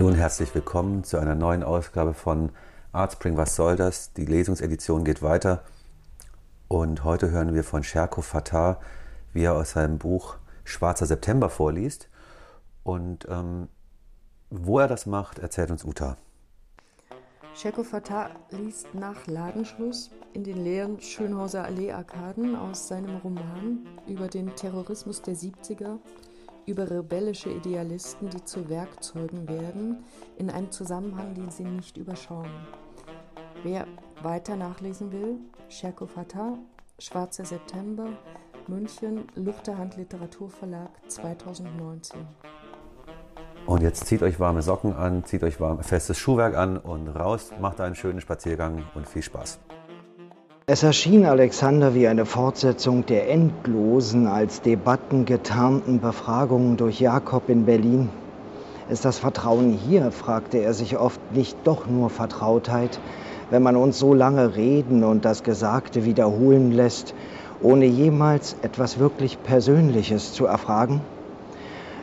Hallo und herzlich willkommen zu einer neuen Ausgabe von Artspring Was soll das? Die Lesungsedition geht weiter und heute hören wir von Sherko Fatah, wie er aus seinem Buch Schwarzer September vorliest und ähm, wo er das macht, erzählt uns Uta. Sherko Fatah liest nach Ladenschluss in den leeren Schönhauser Allee-Arkaden aus seinem Roman über den Terrorismus der 70er über rebellische Idealisten, die zu Werkzeugen werden, in einem Zusammenhang, den sie nicht überschauen. Wer weiter nachlesen will, Sherko Fatah, Schwarzer September, München, Luchterhand Literaturverlag 2019. Und jetzt zieht euch warme Socken an, zieht euch warm, festes Schuhwerk an und raus, macht einen schönen Spaziergang und viel Spaß. Es erschien Alexander wie eine Fortsetzung der endlosen, als Debatten getarnten Befragungen durch Jakob in Berlin. Ist das Vertrauen hier, fragte er sich oft, nicht doch nur Vertrautheit, wenn man uns so lange reden und das Gesagte wiederholen lässt, ohne jemals etwas wirklich Persönliches zu erfragen?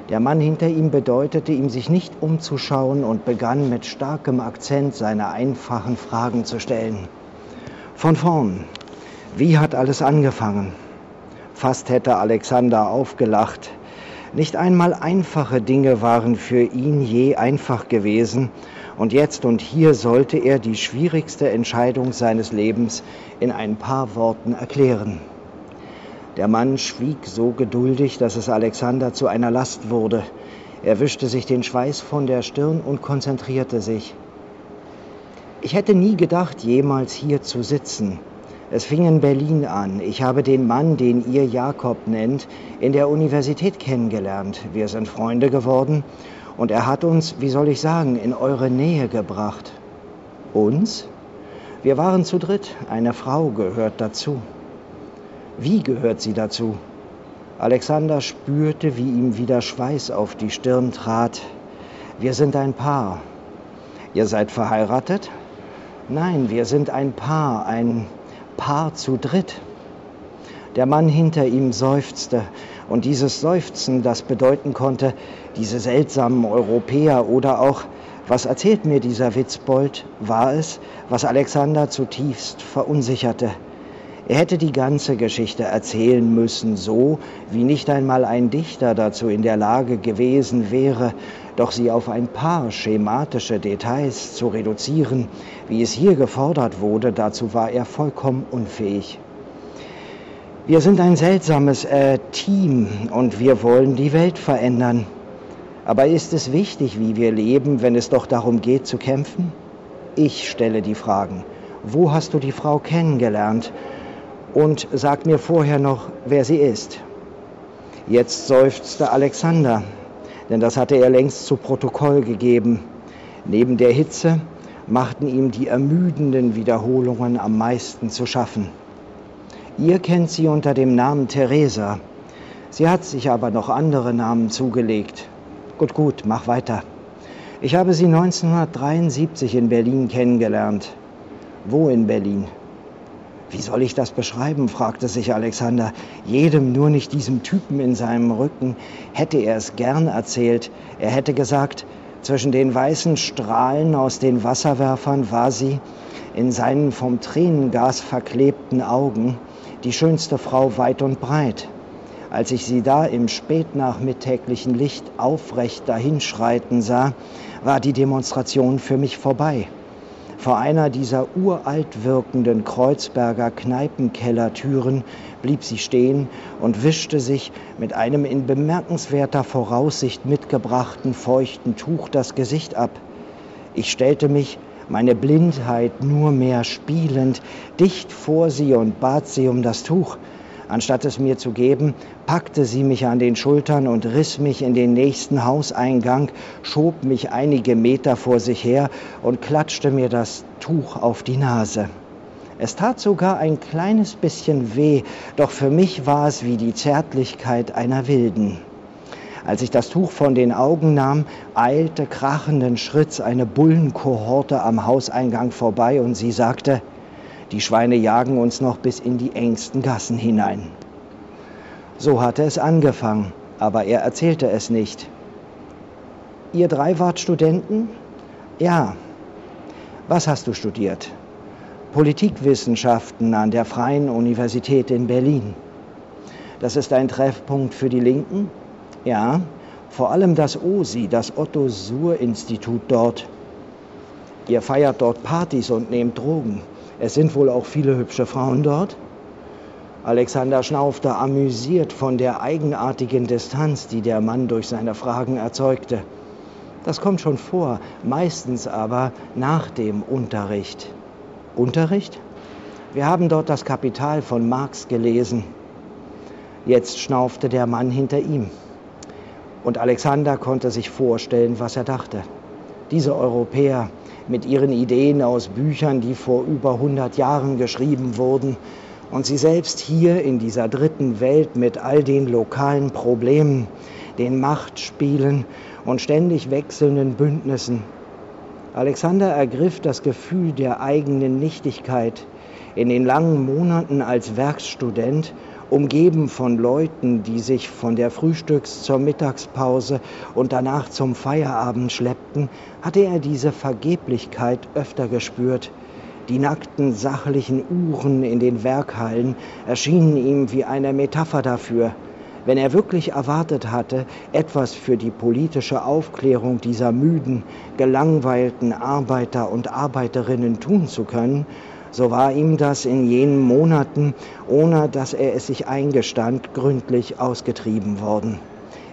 Der Mann hinter ihm bedeutete ihm, sich nicht umzuschauen und begann mit starkem Akzent seine einfachen Fragen zu stellen. Von vorn. Wie hat alles angefangen? Fast hätte Alexander aufgelacht. Nicht einmal einfache Dinge waren für ihn je einfach gewesen, und jetzt und hier sollte er die schwierigste Entscheidung seines Lebens in ein paar Worten erklären. Der Mann schwieg so geduldig, dass es Alexander zu einer Last wurde. Er wischte sich den Schweiß von der Stirn und konzentrierte sich. Ich hätte nie gedacht, jemals hier zu sitzen. Es fing in Berlin an. Ich habe den Mann, den ihr Jakob nennt, in der Universität kennengelernt. Wir sind Freunde geworden und er hat uns, wie soll ich sagen, in eure Nähe gebracht. Uns? Wir waren zu dritt. Eine Frau gehört dazu. Wie gehört sie dazu? Alexander spürte, wie ihm wieder Schweiß auf die Stirn trat. Wir sind ein Paar. Ihr seid verheiratet? Nein, wir sind ein Paar, ein Paar zu dritt. Der Mann hinter ihm seufzte, und dieses Seufzen, das bedeuten konnte, diese seltsamen Europäer oder auch, was erzählt mir dieser Witzbold, war es, was Alexander zutiefst verunsicherte. Er hätte die ganze Geschichte erzählen müssen, so wie nicht einmal ein Dichter dazu in der Lage gewesen wäre, doch sie auf ein paar schematische Details zu reduzieren, wie es hier gefordert wurde, dazu war er vollkommen unfähig. Wir sind ein seltsames äh, Team und wir wollen die Welt verändern. Aber ist es wichtig, wie wir leben, wenn es doch darum geht zu kämpfen? Ich stelle die Fragen. Wo hast du die Frau kennengelernt? Und sagt mir vorher noch, wer sie ist. Jetzt seufzte Alexander, denn das hatte er längst zu Protokoll gegeben. Neben der Hitze machten ihm die ermüdenden Wiederholungen am meisten zu schaffen. Ihr kennt sie unter dem Namen Theresa. Sie hat sich aber noch andere Namen zugelegt. Gut, gut, mach weiter. Ich habe sie 1973 in Berlin kennengelernt. Wo in Berlin? Wie soll ich das beschreiben? fragte sich Alexander. Jedem, nur nicht diesem Typen in seinem Rücken, hätte er es gern erzählt. Er hätte gesagt, zwischen den weißen Strahlen aus den Wasserwerfern war sie, in seinen vom Tränengas verklebten Augen, die schönste Frau weit und breit. Als ich sie da im spätnachmittäglichen Licht aufrecht dahinschreiten sah, war die Demonstration für mich vorbei. Vor einer dieser uralt wirkenden Kreuzberger Kneipenkellertüren blieb sie stehen und wischte sich mit einem in bemerkenswerter Voraussicht mitgebrachten feuchten Tuch das Gesicht ab. Ich stellte mich, meine Blindheit nur mehr spielend, dicht vor sie und bat sie um das Tuch. Anstatt es mir zu geben, packte sie mich an den Schultern und riss mich in den nächsten Hauseingang, schob mich einige Meter vor sich her und klatschte mir das Tuch auf die Nase. Es tat sogar ein kleines bisschen weh, doch für mich war es wie die Zärtlichkeit einer Wilden. Als ich das Tuch von den Augen nahm, eilte krachenden Schritts eine Bullenkohorte am Hauseingang vorbei und sie sagte, die Schweine jagen uns noch bis in die engsten Gassen hinein. So hatte es angefangen, aber er erzählte es nicht. Ihr drei wart Studenten? Ja. Was hast du studiert? Politikwissenschaften an der Freien Universität in Berlin. Das ist ein Treffpunkt für die Linken? Ja. Vor allem das OSI, das Otto-Suhr-Institut dort. Ihr feiert dort Partys und nehmt Drogen. Es sind wohl auch viele hübsche Frauen dort? Alexander schnaufte amüsiert von der eigenartigen Distanz, die der Mann durch seine Fragen erzeugte. Das kommt schon vor, meistens aber nach dem Unterricht. Unterricht? Wir haben dort das Kapital von Marx gelesen. Jetzt schnaufte der Mann hinter ihm. Und Alexander konnte sich vorstellen, was er dachte. Diese Europäer mit ihren Ideen aus Büchern, die vor über 100 Jahren geschrieben wurden, und sie selbst hier in dieser dritten Welt mit all den lokalen Problemen, den Machtspielen und ständig wechselnden Bündnissen. Alexander ergriff das Gefühl der eigenen Nichtigkeit in den langen Monaten als Werkstudent, umgeben von Leuten, die sich von der Frühstücks- zur Mittagspause und danach zum Feierabend schleppten, hatte er diese Vergeblichkeit öfter gespürt, die nackten, sachlichen Uhren in den Werkhallen erschienen ihm wie eine Metapher dafür. Wenn er wirklich erwartet hatte, etwas für die politische Aufklärung dieser müden, gelangweilten Arbeiter und Arbeiterinnen tun zu können, so war ihm das in jenen Monaten, ohne dass er es sich eingestand, gründlich ausgetrieben worden.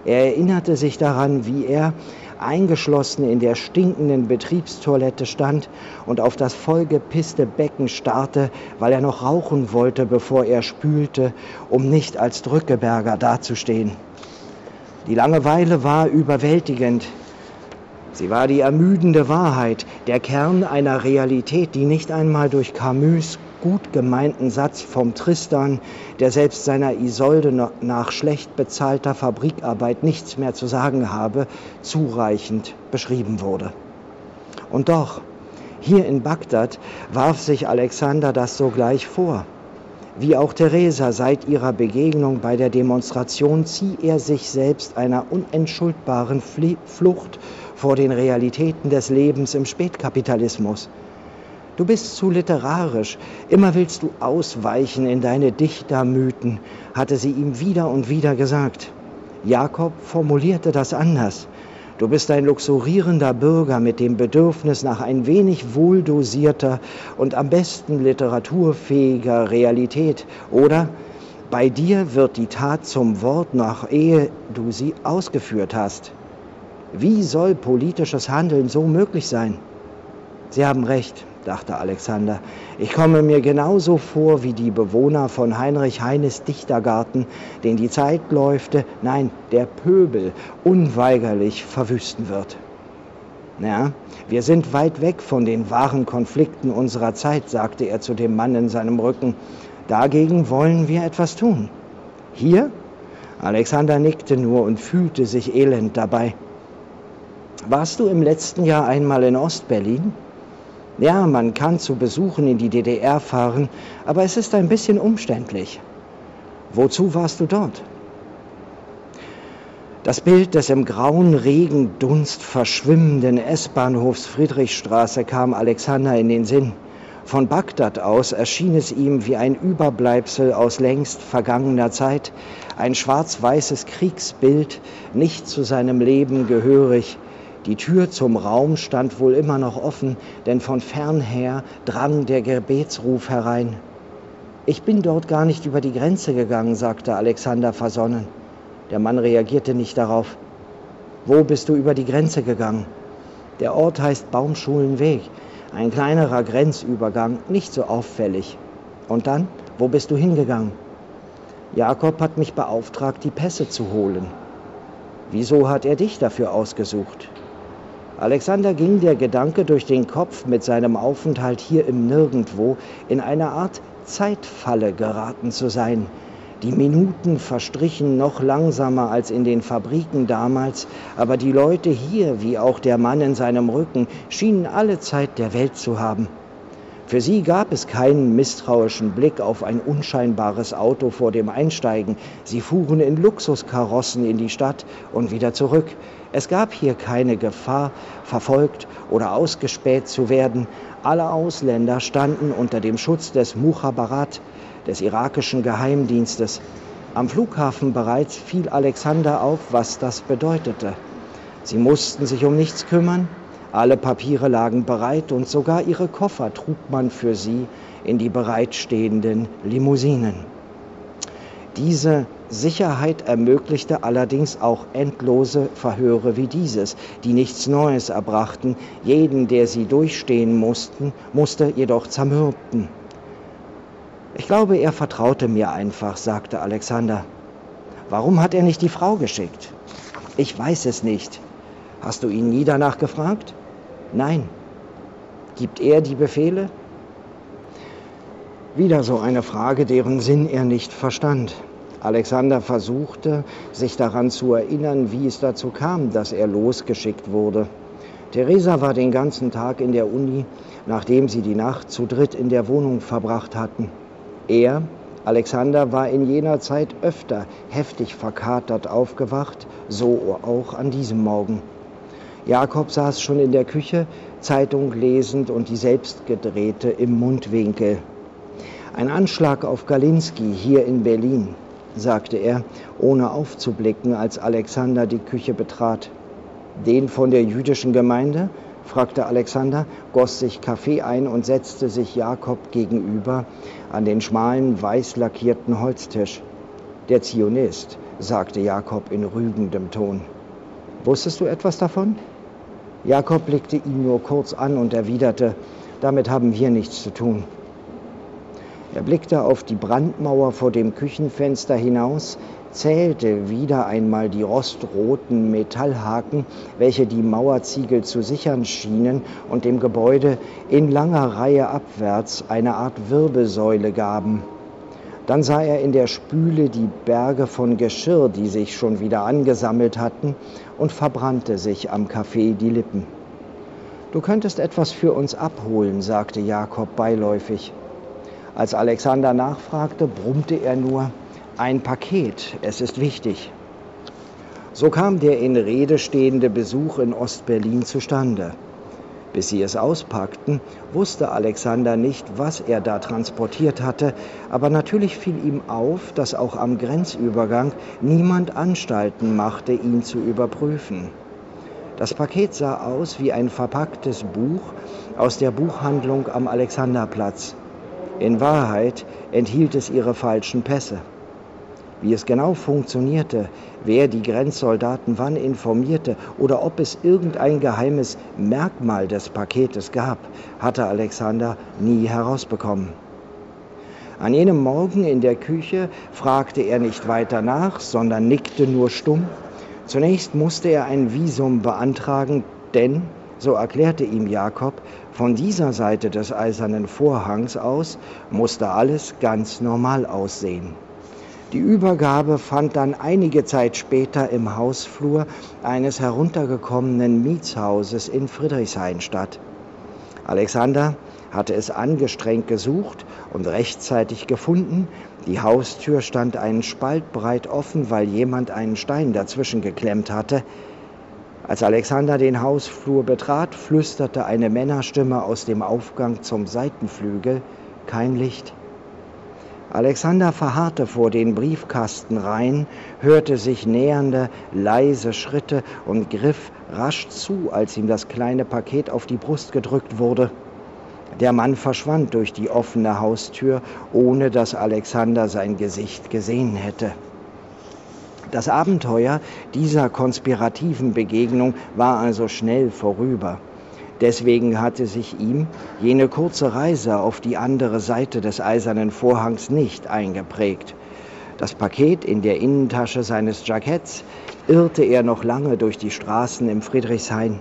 Er erinnerte sich daran, wie er, eingeschlossen in der stinkenden Betriebstoilette stand und auf das vollgepisste Becken starrte, weil er noch rauchen wollte, bevor er spülte, um nicht als Drückeberger dazustehen. Die Langeweile war überwältigend. Sie war die ermüdende Wahrheit, der Kern einer Realität, die nicht einmal durch Camus gut gemeinten Satz vom Tristan, der selbst seiner Isolde nach schlecht bezahlter Fabrikarbeit nichts mehr zu sagen habe, zureichend beschrieben wurde. Und doch, hier in Bagdad warf sich Alexander das sogleich vor. Wie auch Theresa seit ihrer Begegnung bei der Demonstration zieh er sich selbst einer unentschuldbaren Flucht vor den Realitäten des Lebens im Spätkapitalismus. Du bist zu literarisch, immer willst du ausweichen in deine Dichtermythen, hatte sie ihm wieder und wieder gesagt. Jakob formulierte das anders. Du bist ein luxurierender Bürger mit dem Bedürfnis nach ein wenig wohldosierter und am besten literaturfähiger Realität. Oder bei dir wird die Tat zum Wort nach ehe du sie ausgeführt hast. Wie soll politisches Handeln so möglich sein? Sie haben recht, dachte Alexander. Ich komme mir genauso vor wie die Bewohner von Heinrich Heines Dichtergarten, den die Zeitläufte, nein, der Pöbel unweigerlich verwüsten wird. Ja, wir sind weit weg von den wahren Konflikten unserer Zeit, sagte er zu dem Mann in seinem Rücken. Dagegen wollen wir etwas tun. Hier? Alexander nickte nur und fühlte sich elend dabei. Warst du im letzten Jahr einmal in Ostberlin? Ja, man kann zu Besuchen in die DDR fahren, aber es ist ein bisschen umständlich. Wozu warst du dort? Das Bild des im grauen Regendunst verschwimmenden S-Bahnhofs Friedrichstraße kam Alexander in den Sinn. Von Bagdad aus erschien es ihm wie ein Überbleibsel aus längst vergangener Zeit, ein schwarz-weißes Kriegsbild, nicht zu seinem Leben gehörig, die Tür zum Raum stand wohl immer noch offen, denn von fernher drang der Gebetsruf herein. Ich bin dort gar nicht über die Grenze gegangen, sagte Alexander versonnen. Der Mann reagierte nicht darauf. Wo bist du über die Grenze gegangen? Der Ort heißt Baumschulenweg, ein kleinerer Grenzübergang, nicht so auffällig. Und dann, wo bist du hingegangen? Jakob hat mich beauftragt, die Pässe zu holen. Wieso hat er dich dafür ausgesucht? Alexander ging der Gedanke durch den Kopf, mit seinem Aufenthalt hier im Nirgendwo in eine Art Zeitfalle geraten zu sein. Die Minuten verstrichen noch langsamer als in den Fabriken damals, aber die Leute hier, wie auch der Mann in seinem Rücken, schienen alle Zeit der Welt zu haben. Für sie gab es keinen misstrauischen Blick auf ein unscheinbares Auto vor dem Einsteigen. Sie fuhren in Luxuskarossen in die Stadt und wieder zurück. Es gab hier keine Gefahr, verfolgt oder ausgespäht zu werden. Alle Ausländer standen unter dem Schutz des Mukhabarat, des irakischen Geheimdienstes. Am Flughafen bereits fiel Alexander auf, was das bedeutete. Sie mussten sich um nichts kümmern, alle Papiere lagen bereit und sogar ihre Koffer trug man für sie in die bereitstehenden Limousinen. Diese Sicherheit ermöglichte allerdings auch endlose Verhöre wie dieses, die nichts Neues erbrachten, jeden, der sie durchstehen mussten, musste jedoch zermürbten. Ich glaube, er vertraute mir einfach, sagte Alexander. Warum hat er nicht die Frau geschickt? Ich weiß es nicht. Hast du ihn nie danach gefragt? Nein. Gibt er die Befehle? Wieder so eine Frage, deren Sinn er nicht verstand. Alexander versuchte, sich daran zu erinnern, wie es dazu kam, dass er losgeschickt wurde. Theresa war den ganzen Tag in der Uni, nachdem sie die Nacht zu dritt in der Wohnung verbracht hatten. Er, Alexander, war in jener Zeit öfter heftig verkatert aufgewacht, so auch an diesem Morgen. Jakob saß schon in der Küche, Zeitung lesend und die selbstgedrehte im Mundwinkel. Ein Anschlag auf Galinski hier in Berlin, sagte er, ohne aufzublicken, als Alexander die Küche betrat. Den von der jüdischen Gemeinde? fragte Alexander, goss sich Kaffee ein und setzte sich Jakob gegenüber an den schmalen, weiß lackierten Holztisch. Der Zionist, sagte Jakob in rügendem Ton. Wusstest du etwas davon? Jakob blickte ihn nur kurz an und erwiderte, damit haben wir nichts zu tun. Er blickte auf die Brandmauer vor dem Küchenfenster hinaus, zählte wieder einmal die rostroten Metallhaken, welche die Mauerziegel zu sichern schienen und dem Gebäude in langer Reihe abwärts eine Art Wirbelsäule gaben. Dann sah er in der Spüle die Berge von Geschirr, die sich schon wieder angesammelt hatten, und verbrannte sich am Kaffee die Lippen. Du könntest etwas für uns abholen, sagte Jakob beiläufig. Als Alexander nachfragte, brummte er nur, ein Paket, es ist wichtig. So kam der in Rede stehende Besuch in Ostberlin zustande. Bis sie es auspackten, wusste Alexander nicht, was er da transportiert hatte, aber natürlich fiel ihm auf, dass auch am Grenzübergang niemand Anstalten machte, ihn zu überprüfen. Das Paket sah aus wie ein verpacktes Buch aus der Buchhandlung am Alexanderplatz. In Wahrheit enthielt es ihre falschen Pässe. Wie es genau funktionierte, wer die Grenzsoldaten wann informierte oder ob es irgendein geheimes Merkmal des Paketes gab, hatte Alexander nie herausbekommen. An jenem Morgen in der Küche fragte er nicht weiter nach, sondern nickte nur stumm. Zunächst musste er ein Visum beantragen, denn, so erklärte ihm Jakob, von dieser Seite des eisernen Vorhangs aus musste alles ganz normal aussehen. Die Übergabe fand dann einige Zeit später im Hausflur eines heruntergekommenen Mietshauses in Friedrichshain statt. Alexander hatte es angestrengt gesucht und rechtzeitig gefunden. Die Haustür stand einen Spalt breit offen, weil jemand einen Stein dazwischen geklemmt hatte. Als Alexander den Hausflur betrat, flüsterte eine Männerstimme aus dem Aufgang zum Seitenflügel kein Licht. Alexander verharrte vor den Briefkastenreihen, hörte sich nähernde, leise Schritte und griff rasch zu, als ihm das kleine Paket auf die Brust gedrückt wurde. Der Mann verschwand durch die offene Haustür, ohne dass Alexander sein Gesicht gesehen hätte. Das Abenteuer dieser konspirativen Begegnung war also schnell vorüber. Deswegen hatte sich ihm jene kurze Reise auf die andere Seite des eisernen Vorhangs nicht eingeprägt. Das Paket in der Innentasche seines Jacketts irrte er noch lange durch die Straßen im Friedrichshain.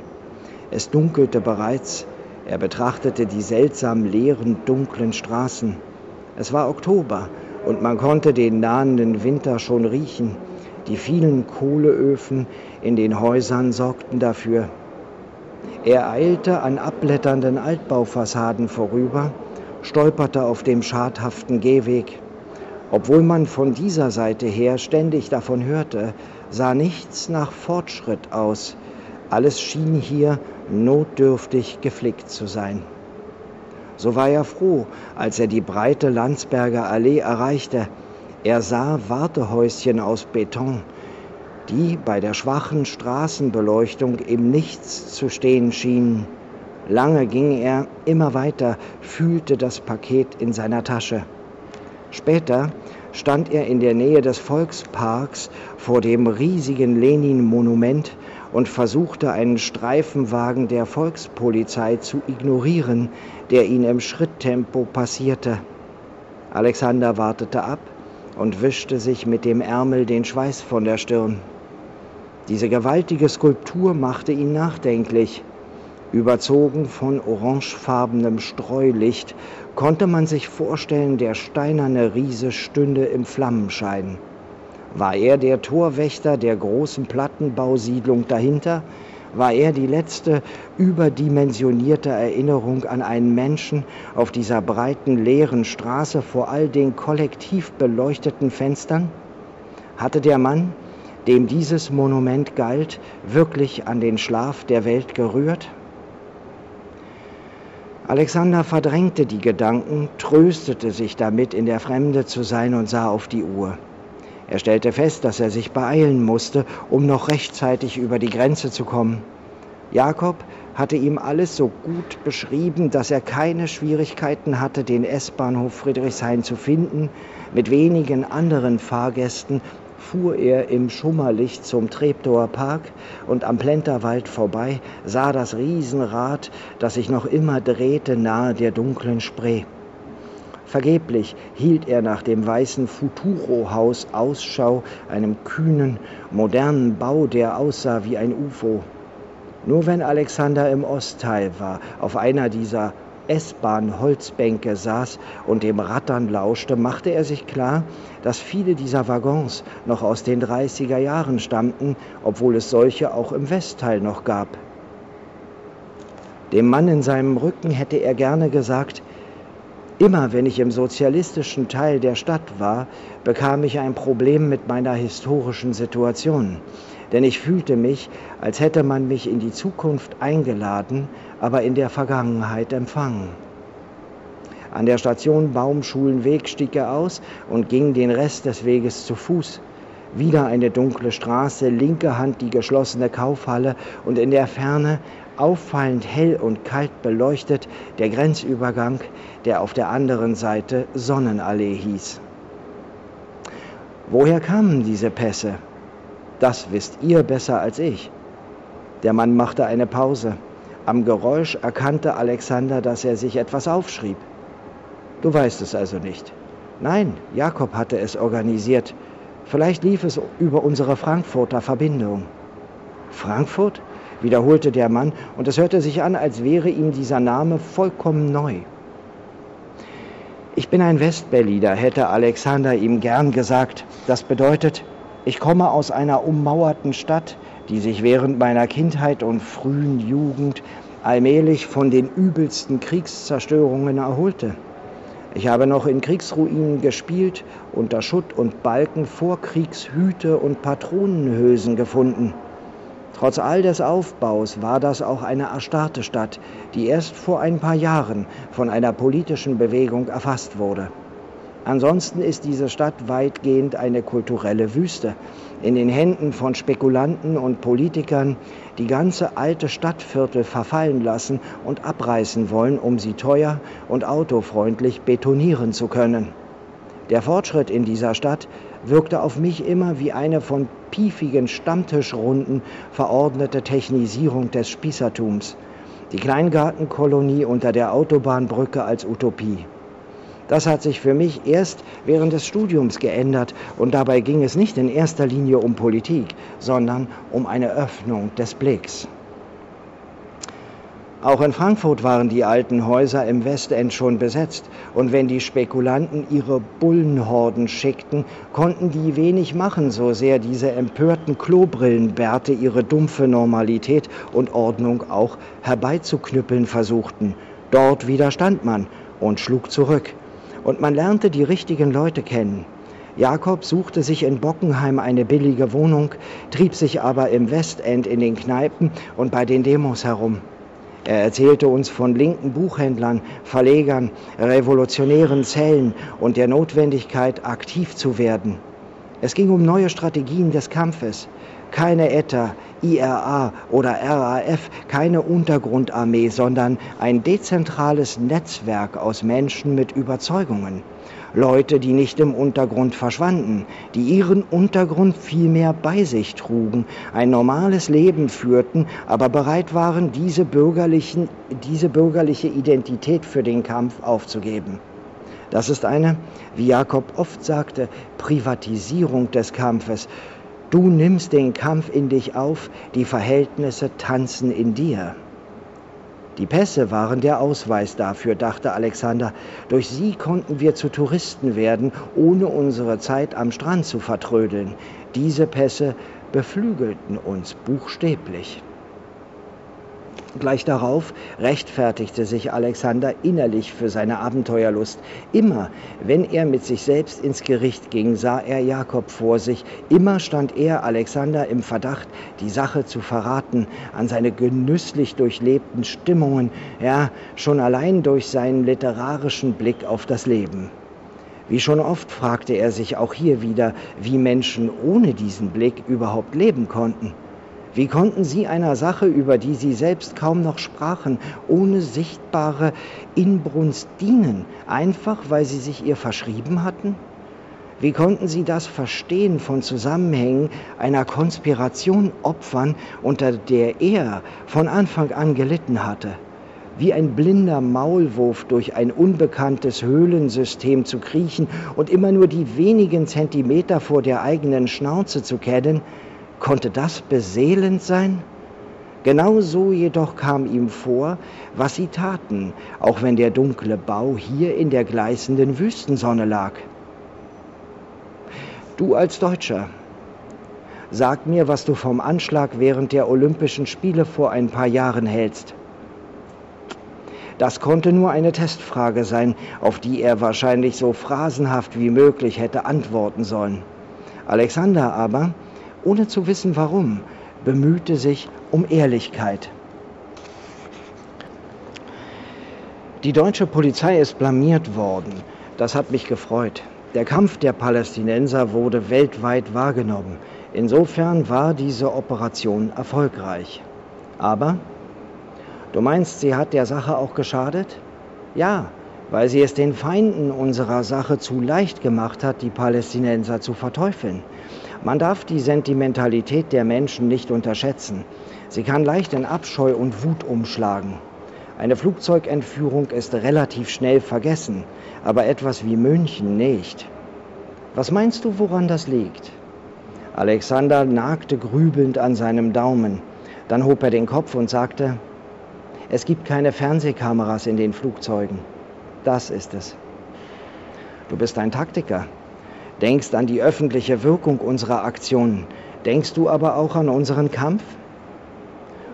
Es dunkelte bereits. Er betrachtete die seltsam leeren, dunklen Straßen. Es war Oktober und man konnte den nahenden Winter schon riechen. Die vielen Kohleöfen in den Häusern sorgten dafür, er eilte an abblätternden Altbaufassaden vorüber stolperte auf dem schadhaften Gehweg. Obwohl man von dieser Seite her ständig davon hörte, sah nichts nach Fortschritt aus. Alles schien hier notdürftig geflickt zu sein. So war er froh, als er die breite Landsberger Allee erreichte. Er sah Wartehäuschen aus Beton, die bei der schwachen Straßenbeleuchtung im Nichts zu stehen schienen. Lange ging er immer weiter, fühlte das Paket in seiner Tasche. Später stand er in der Nähe des Volksparks vor dem riesigen Lenin-Monument und versuchte einen Streifenwagen der Volkspolizei zu ignorieren, der ihn im Schritttempo passierte. Alexander wartete ab und wischte sich mit dem Ärmel den Schweiß von der Stirn. Diese gewaltige Skulptur machte ihn nachdenklich. Überzogen von orangefarbenem Streulicht konnte man sich vorstellen, der steinerne Riese stünde im Flammenschein. War er der Torwächter der großen Plattenbausiedlung dahinter? War er die letzte überdimensionierte Erinnerung an einen Menschen auf dieser breiten, leeren Straße vor all den kollektiv beleuchteten Fenstern? Hatte der Mann, dem dieses Monument galt, wirklich an den Schlaf der Welt gerührt? Alexander verdrängte die Gedanken, tröstete sich damit, in der Fremde zu sein und sah auf die Uhr. Er stellte fest, dass er sich beeilen musste, um noch rechtzeitig über die Grenze zu kommen. Jakob hatte ihm alles so gut beschrieben, dass er keine Schwierigkeiten hatte, den S-Bahnhof Friedrichshain zu finden, mit wenigen anderen Fahrgästen fuhr er im Schummerlicht zum Treptower Park und am Plenterwald vorbei, sah das Riesenrad, das sich noch immer drehte, nahe der dunklen Spree. Vergeblich hielt er nach dem weißen Futuro-Haus Ausschau, einem kühnen, modernen Bau, der aussah wie ein UFO. Nur wenn Alexander im Ostteil war, auf einer dieser S-Bahn-Holzbänke saß und dem Rattern lauschte, machte er sich klar, dass viele dieser Waggons noch aus den 30er Jahren stammten, obwohl es solche auch im Westteil noch gab. Dem Mann in seinem Rücken hätte er gerne gesagt, Immer wenn ich im sozialistischen Teil der Stadt war, bekam ich ein Problem mit meiner historischen Situation denn ich fühlte mich, als hätte man mich in die Zukunft eingeladen, aber in der Vergangenheit empfangen. An der Station Baumschulenweg stieg er aus und ging den Rest des Weges zu Fuß. Wieder eine dunkle Straße, linke Hand die geschlossene Kaufhalle und in der Ferne, auffallend hell und kalt beleuchtet, der Grenzübergang, der auf der anderen Seite Sonnenallee hieß. Woher kamen diese Pässe? Das wisst ihr besser als ich. Der Mann machte eine Pause. Am Geräusch erkannte Alexander, dass er sich etwas aufschrieb. Du weißt es also nicht. Nein, Jakob hatte es organisiert. Vielleicht lief es über unsere Frankfurter Verbindung. Frankfurt? wiederholte der Mann, und es hörte sich an, als wäre ihm dieser Name vollkommen neu. Ich bin ein Westberliner, hätte Alexander ihm gern gesagt. Das bedeutet, ich komme aus einer ummauerten Stadt, die sich während meiner Kindheit und frühen Jugend allmählich von den übelsten Kriegszerstörungen erholte. Ich habe noch in Kriegsruinen gespielt, unter Schutt und Balken Vorkriegshüte und Patronenhülsen gefunden. Trotz all des Aufbaus war das auch eine erstarrte Stadt, die erst vor ein paar Jahren von einer politischen Bewegung erfasst wurde. Ansonsten ist diese Stadt weitgehend eine kulturelle Wüste. In den Händen von Spekulanten und Politikern, die ganze alte Stadtviertel verfallen lassen und abreißen wollen, um sie teuer und autofreundlich betonieren zu können. Der Fortschritt in dieser Stadt wirkte auf mich immer wie eine von piefigen Stammtischrunden verordnete Technisierung des Spießertums. Die Kleingartenkolonie unter der Autobahnbrücke als Utopie. Das hat sich für mich erst während des Studiums geändert und dabei ging es nicht in erster Linie um Politik, sondern um eine Öffnung des Blicks. Auch in Frankfurt waren die alten Häuser im Westend schon besetzt, und wenn die Spekulanten ihre Bullenhorden schickten, konnten die wenig machen, so sehr diese empörten Klobrillenbärte ihre dumpfe Normalität und Ordnung auch herbeizuknüppeln versuchten. Dort widerstand man und schlug zurück. Und man lernte die richtigen Leute kennen. Jakob suchte sich in Bockenheim eine billige Wohnung, trieb sich aber im Westend in den Kneipen und bei den Demos herum. Er erzählte uns von linken Buchhändlern, Verlegern, revolutionären Zellen und der Notwendigkeit, aktiv zu werden. Es ging um neue Strategien des Kampfes. Keine ETA, IRA oder RAF, keine Untergrundarmee, sondern ein dezentrales Netzwerk aus Menschen mit Überzeugungen. Leute, die nicht im Untergrund verschwanden, die ihren Untergrund vielmehr bei sich trugen, ein normales Leben führten, aber bereit waren, diese, bürgerlichen, diese bürgerliche Identität für den Kampf aufzugeben. Das ist eine, wie Jakob oft sagte, Privatisierung des Kampfes. Du nimmst den Kampf in dich auf, die Verhältnisse tanzen in dir. Die Pässe waren der Ausweis dafür, dachte Alexander. Durch sie konnten wir zu Touristen werden, ohne unsere Zeit am Strand zu vertrödeln. Diese Pässe beflügelten uns buchstäblich. Gleich darauf rechtfertigte sich Alexander innerlich für seine Abenteuerlust. Immer, wenn er mit sich selbst ins Gericht ging, sah er Jakob vor sich. Immer stand er, Alexander, im Verdacht, die Sache zu verraten, an seine genüsslich durchlebten Stimmungen, ja, schon allein durch seinen literarischen Blick auf das Leben. Wie schon oft fragte er sich auch hier wieder, wie Menschen ohne diesen Blick überhaupt leben konnten. Wie konnten sie einer Sache, über die sie selbst kaum noch sprachen, ohne sichtbare Inbrunst dienen, einfach weil sie sich ihr verschrieben hatten? Wie konnten sie das Verstehen von Zusammenhängen einer Konspiration opfern, unter der er von Anfang an gelitten hatte? Wie ein blinder Maulwurf durch ein unbekanntes Höhlensystem zu kriechen und immer nur die wenigen Zentimeter vor der eigenen Schnauze zu kennen, Konnte das beseelend sein? Genau so jedoch kam ihm vor, was sie taten, auch wenn der dunkle Bau hier in der gleißenden Wüstensonne lag. Du als Deutscher, sag mir, was du vom Anschlag während der Olympischen Spiele vor ein paar Jahren hältst. Das konnte nur eine Testfrage sein, auf die er wahrscheinlich so phrasenhaft wie möglich hätte antworten sollen. Alexander aber ohne zu wissen warum, bemühte sich um Ehrlichkeit. Die deutsche Polizei ist blamiert worden. Das hat mich gefreut. Der Kampf der Palästinenser wurde weltweit wahrgenommen. Insofern war diese Operation erfolgreich. Aber, du meinst, sie hat der Sache auch geschadet? Ja, weil sie es den Feinden unserer Sache zu leicht gemacht hat, die Palästinenser zu verteufeln. Man darf die Sentimentalität der Menschen nicht unterschätzen. Sie kann leicht in Abscheu und Wut umschlagen. Eine Flugzeugentführung ist relativ schnell vergessen, aber etwas wie München nicht. Was meinst du, woran das liegt? Alexander nagte grübelnd an seinem Daumen. Dann hob er den Kopf und sagte, es gibt keine Fernsehkameras in den Flugzeugen. Das ist es. Du bist ein Taktiker denkst an die öffentliche Wirkung unserer Aktionen, denkst du aber auch an unseren Kampf?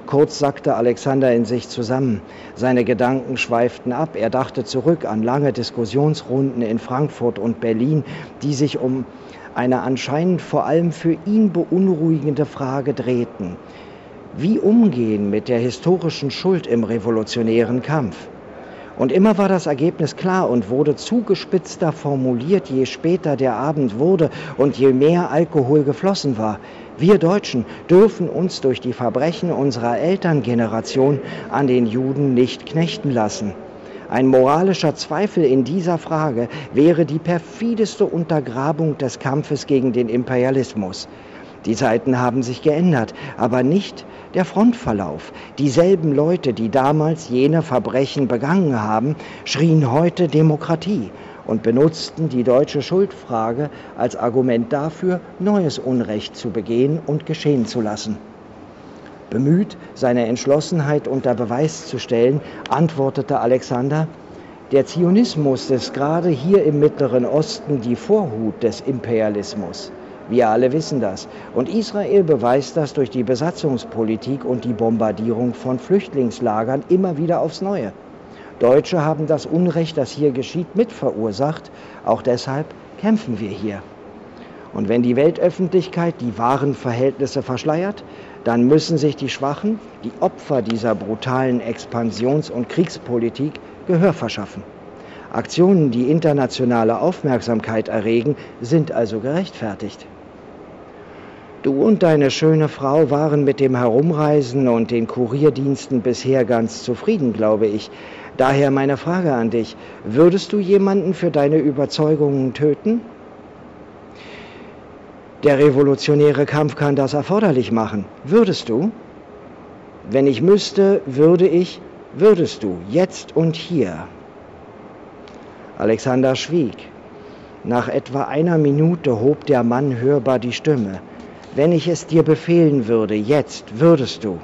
Kurz sackte Alexander in sich zusammen. Seine Gedanken schweiften ab. Er dachte zurück an lange Diskussionsrunden in Frankfurt und Berlin, die sich um eine anscheinend vor allem für ihn beunruhigende Frage drehten. Wie umgehen mit der historischen Schuld im revolutionären Kampf? Und immer war das Ergebnis klar und wurde zugespitzter formuliert, je später der Abend wurde und je mehr Alkohol geflossen war. Wir Deutschen dürfen uns durch die Verbrechen unserer Elterngeneration an den Juden nicht knechten lassen. Ein moralischer Zweifel in dieser Frage wäre die perfideste Untergrabung des Kampfes gegen den Imperialismus. Die Zeiten haben sich geändert, aber nicht der Frontverlauf. Dieselben Leute, die damals jene Verbrechen begangen haben, schrien heute Demokratie und benutzten die deutsche Schuldfrage als Argument dafür, neues Unrecht zu begehen und geschehen zu lassen. Bemüht, seine Entschlossenheit unter Beweis zu stellen, antwortete Alexander, der Zionismus ist gerade hier im Mittleren Osten die Vorhut des Imperialismus. Wir alle wissen das. Und Israel beweist das durch die Besatzungspolitik und die Bombardierung von Flüchtlingslagern immer wieder aufs Neue. Deutsche haben das Unrecht, das hier geschieht, mitverursacht. Auch deshalb kämpfen wir hier. Und wenn die Weltöffentlichkeit die wahren Verhältnisse verschleiert, dann müssen sich die Schwachen, die Opfer dieser brutalen Expansions- und Kriegspolitik, Gehör verschaffen. Aktionen, die internationale Aufmerksamkeit erregen, sind also gerechtfertigt. Du und deine schöne Frau waren mit dem Herumreisen und den Kurierdiensten bisher ganz zufrieden, glaube ich. Daher meine Frage an dich. Würdest du jemanden für deine Überzeugungen töten? Der revolutionäre Kampf kann das erforderlich machen. Würdest du? Wenn ich müsste, würde ich, würdest du, jetzt und hier. Alexander schwieg. Nach etwa einer Minute hob der Mann hörbar die Stimme. Wenn ich es dir befehlen würde, jetzt würdest du.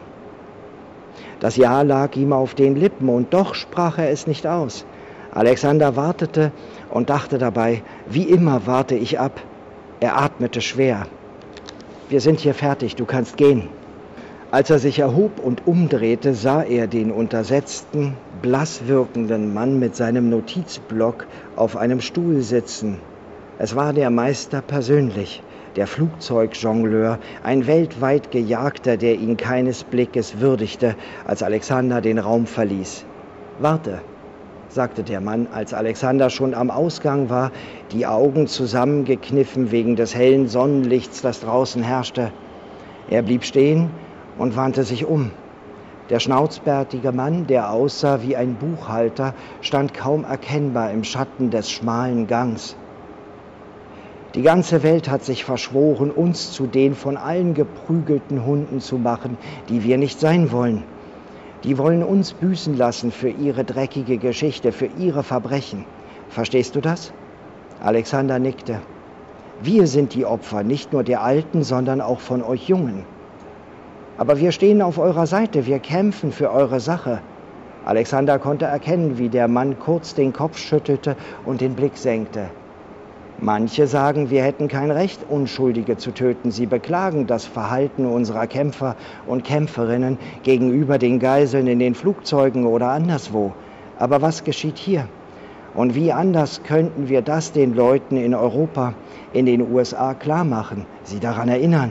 Das Ja lag ihm auf den Lippen, und doch sprach er es nicht aus. Alexander wartete und dachte dabei, wie immer warte ich ab. Er atmete schwer. Wir sind hier fertig, du kannst gehen. Als er sich erhob und umdrehte, sah er den untersetzten, blass wirkenden Mann mit seinem Notizblock auf einem Stuhl sitzen. Es war der Meister persönlich, der Flugzeugjongleur, ein weltweit Gejagter, der ihn keines Blickes würdigte, als Alexander den Raum verließ. Warte, sagte der Mann, als Alexander schon am Ausgang war, die Augen zusammengekniffen wegen des hellen Sonnenlichts, das draußen herrschte. Er blieb stehen und wandte sich um. Der schnauzbärtige Mann, der aussah wie ein Buchhalter, stand kaum erkennbar im Schatten des schmalen Gangs. Die ganze Welt hat sich verschworen, uns zu den von allen geprügelten Hunden zu machen, die wir nicht sein wollen. Die wollen uns büßen lassen für ihre dreckige Geschichte, für ihre Verbrechen. Verstehst du das? Alexander nickte. Wir sind die Opfer, nicht nur der Alten, sondern auch von euch Jungen. Aber wir stehen auf eurer Seite, wir kämpfen für eure Sache. Alexander konnte erkennen, wie der Mann kurz den Kopf schüttelte und den Blick senkte. Manche sagen, wir hätten kein Recht, Unschuldige zu töten. Sie beklagen das Verhalten unserer Kämpfer und Kämpferinnen gegenüber den Geiseln in den Flugzeugen oder anderswo. Aber was geschieht hier? Und wie anders könnten wir das den Leuten in Europa, in den USA klarmachen, sie daran erinnern?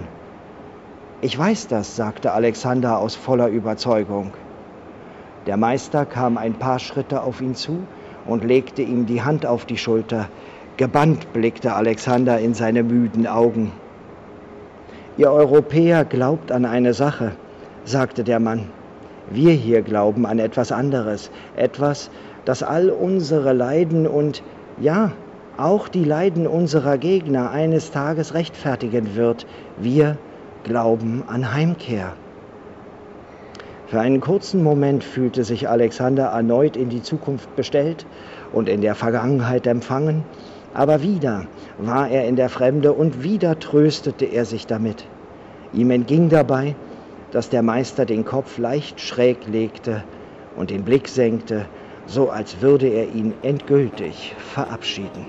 Ich weiß das, sagte Alexander aus voller Überzeugung. Der Meister kam ein paar Schritte auf ihn zu und legte ihm die Hand auf die Schulter. Gebannt blickte Alexander in seine müden Augen. Ihr Europäer glaubt an eine Sache, sagte der Mann. Wir hier glauben an etwas anderes, etwas, das all unsere Leiden und, ja, auch die Leiden unserer Gegner eines Tages rechtfertigen wird. Wir glauben an Heimkehr. Für einen kurzen Moment fühlte sich Alexander erneut in die Zukunft bestellt und in der Vergangenheit empfangen, aber wieder war er in der Fremde und wieder tröstete er sich damit. Ihm entging dabei, dass der Meister den Kopf leicht schräg legte und den Blick senkte, so als würde er ihn endgültig verabschieden.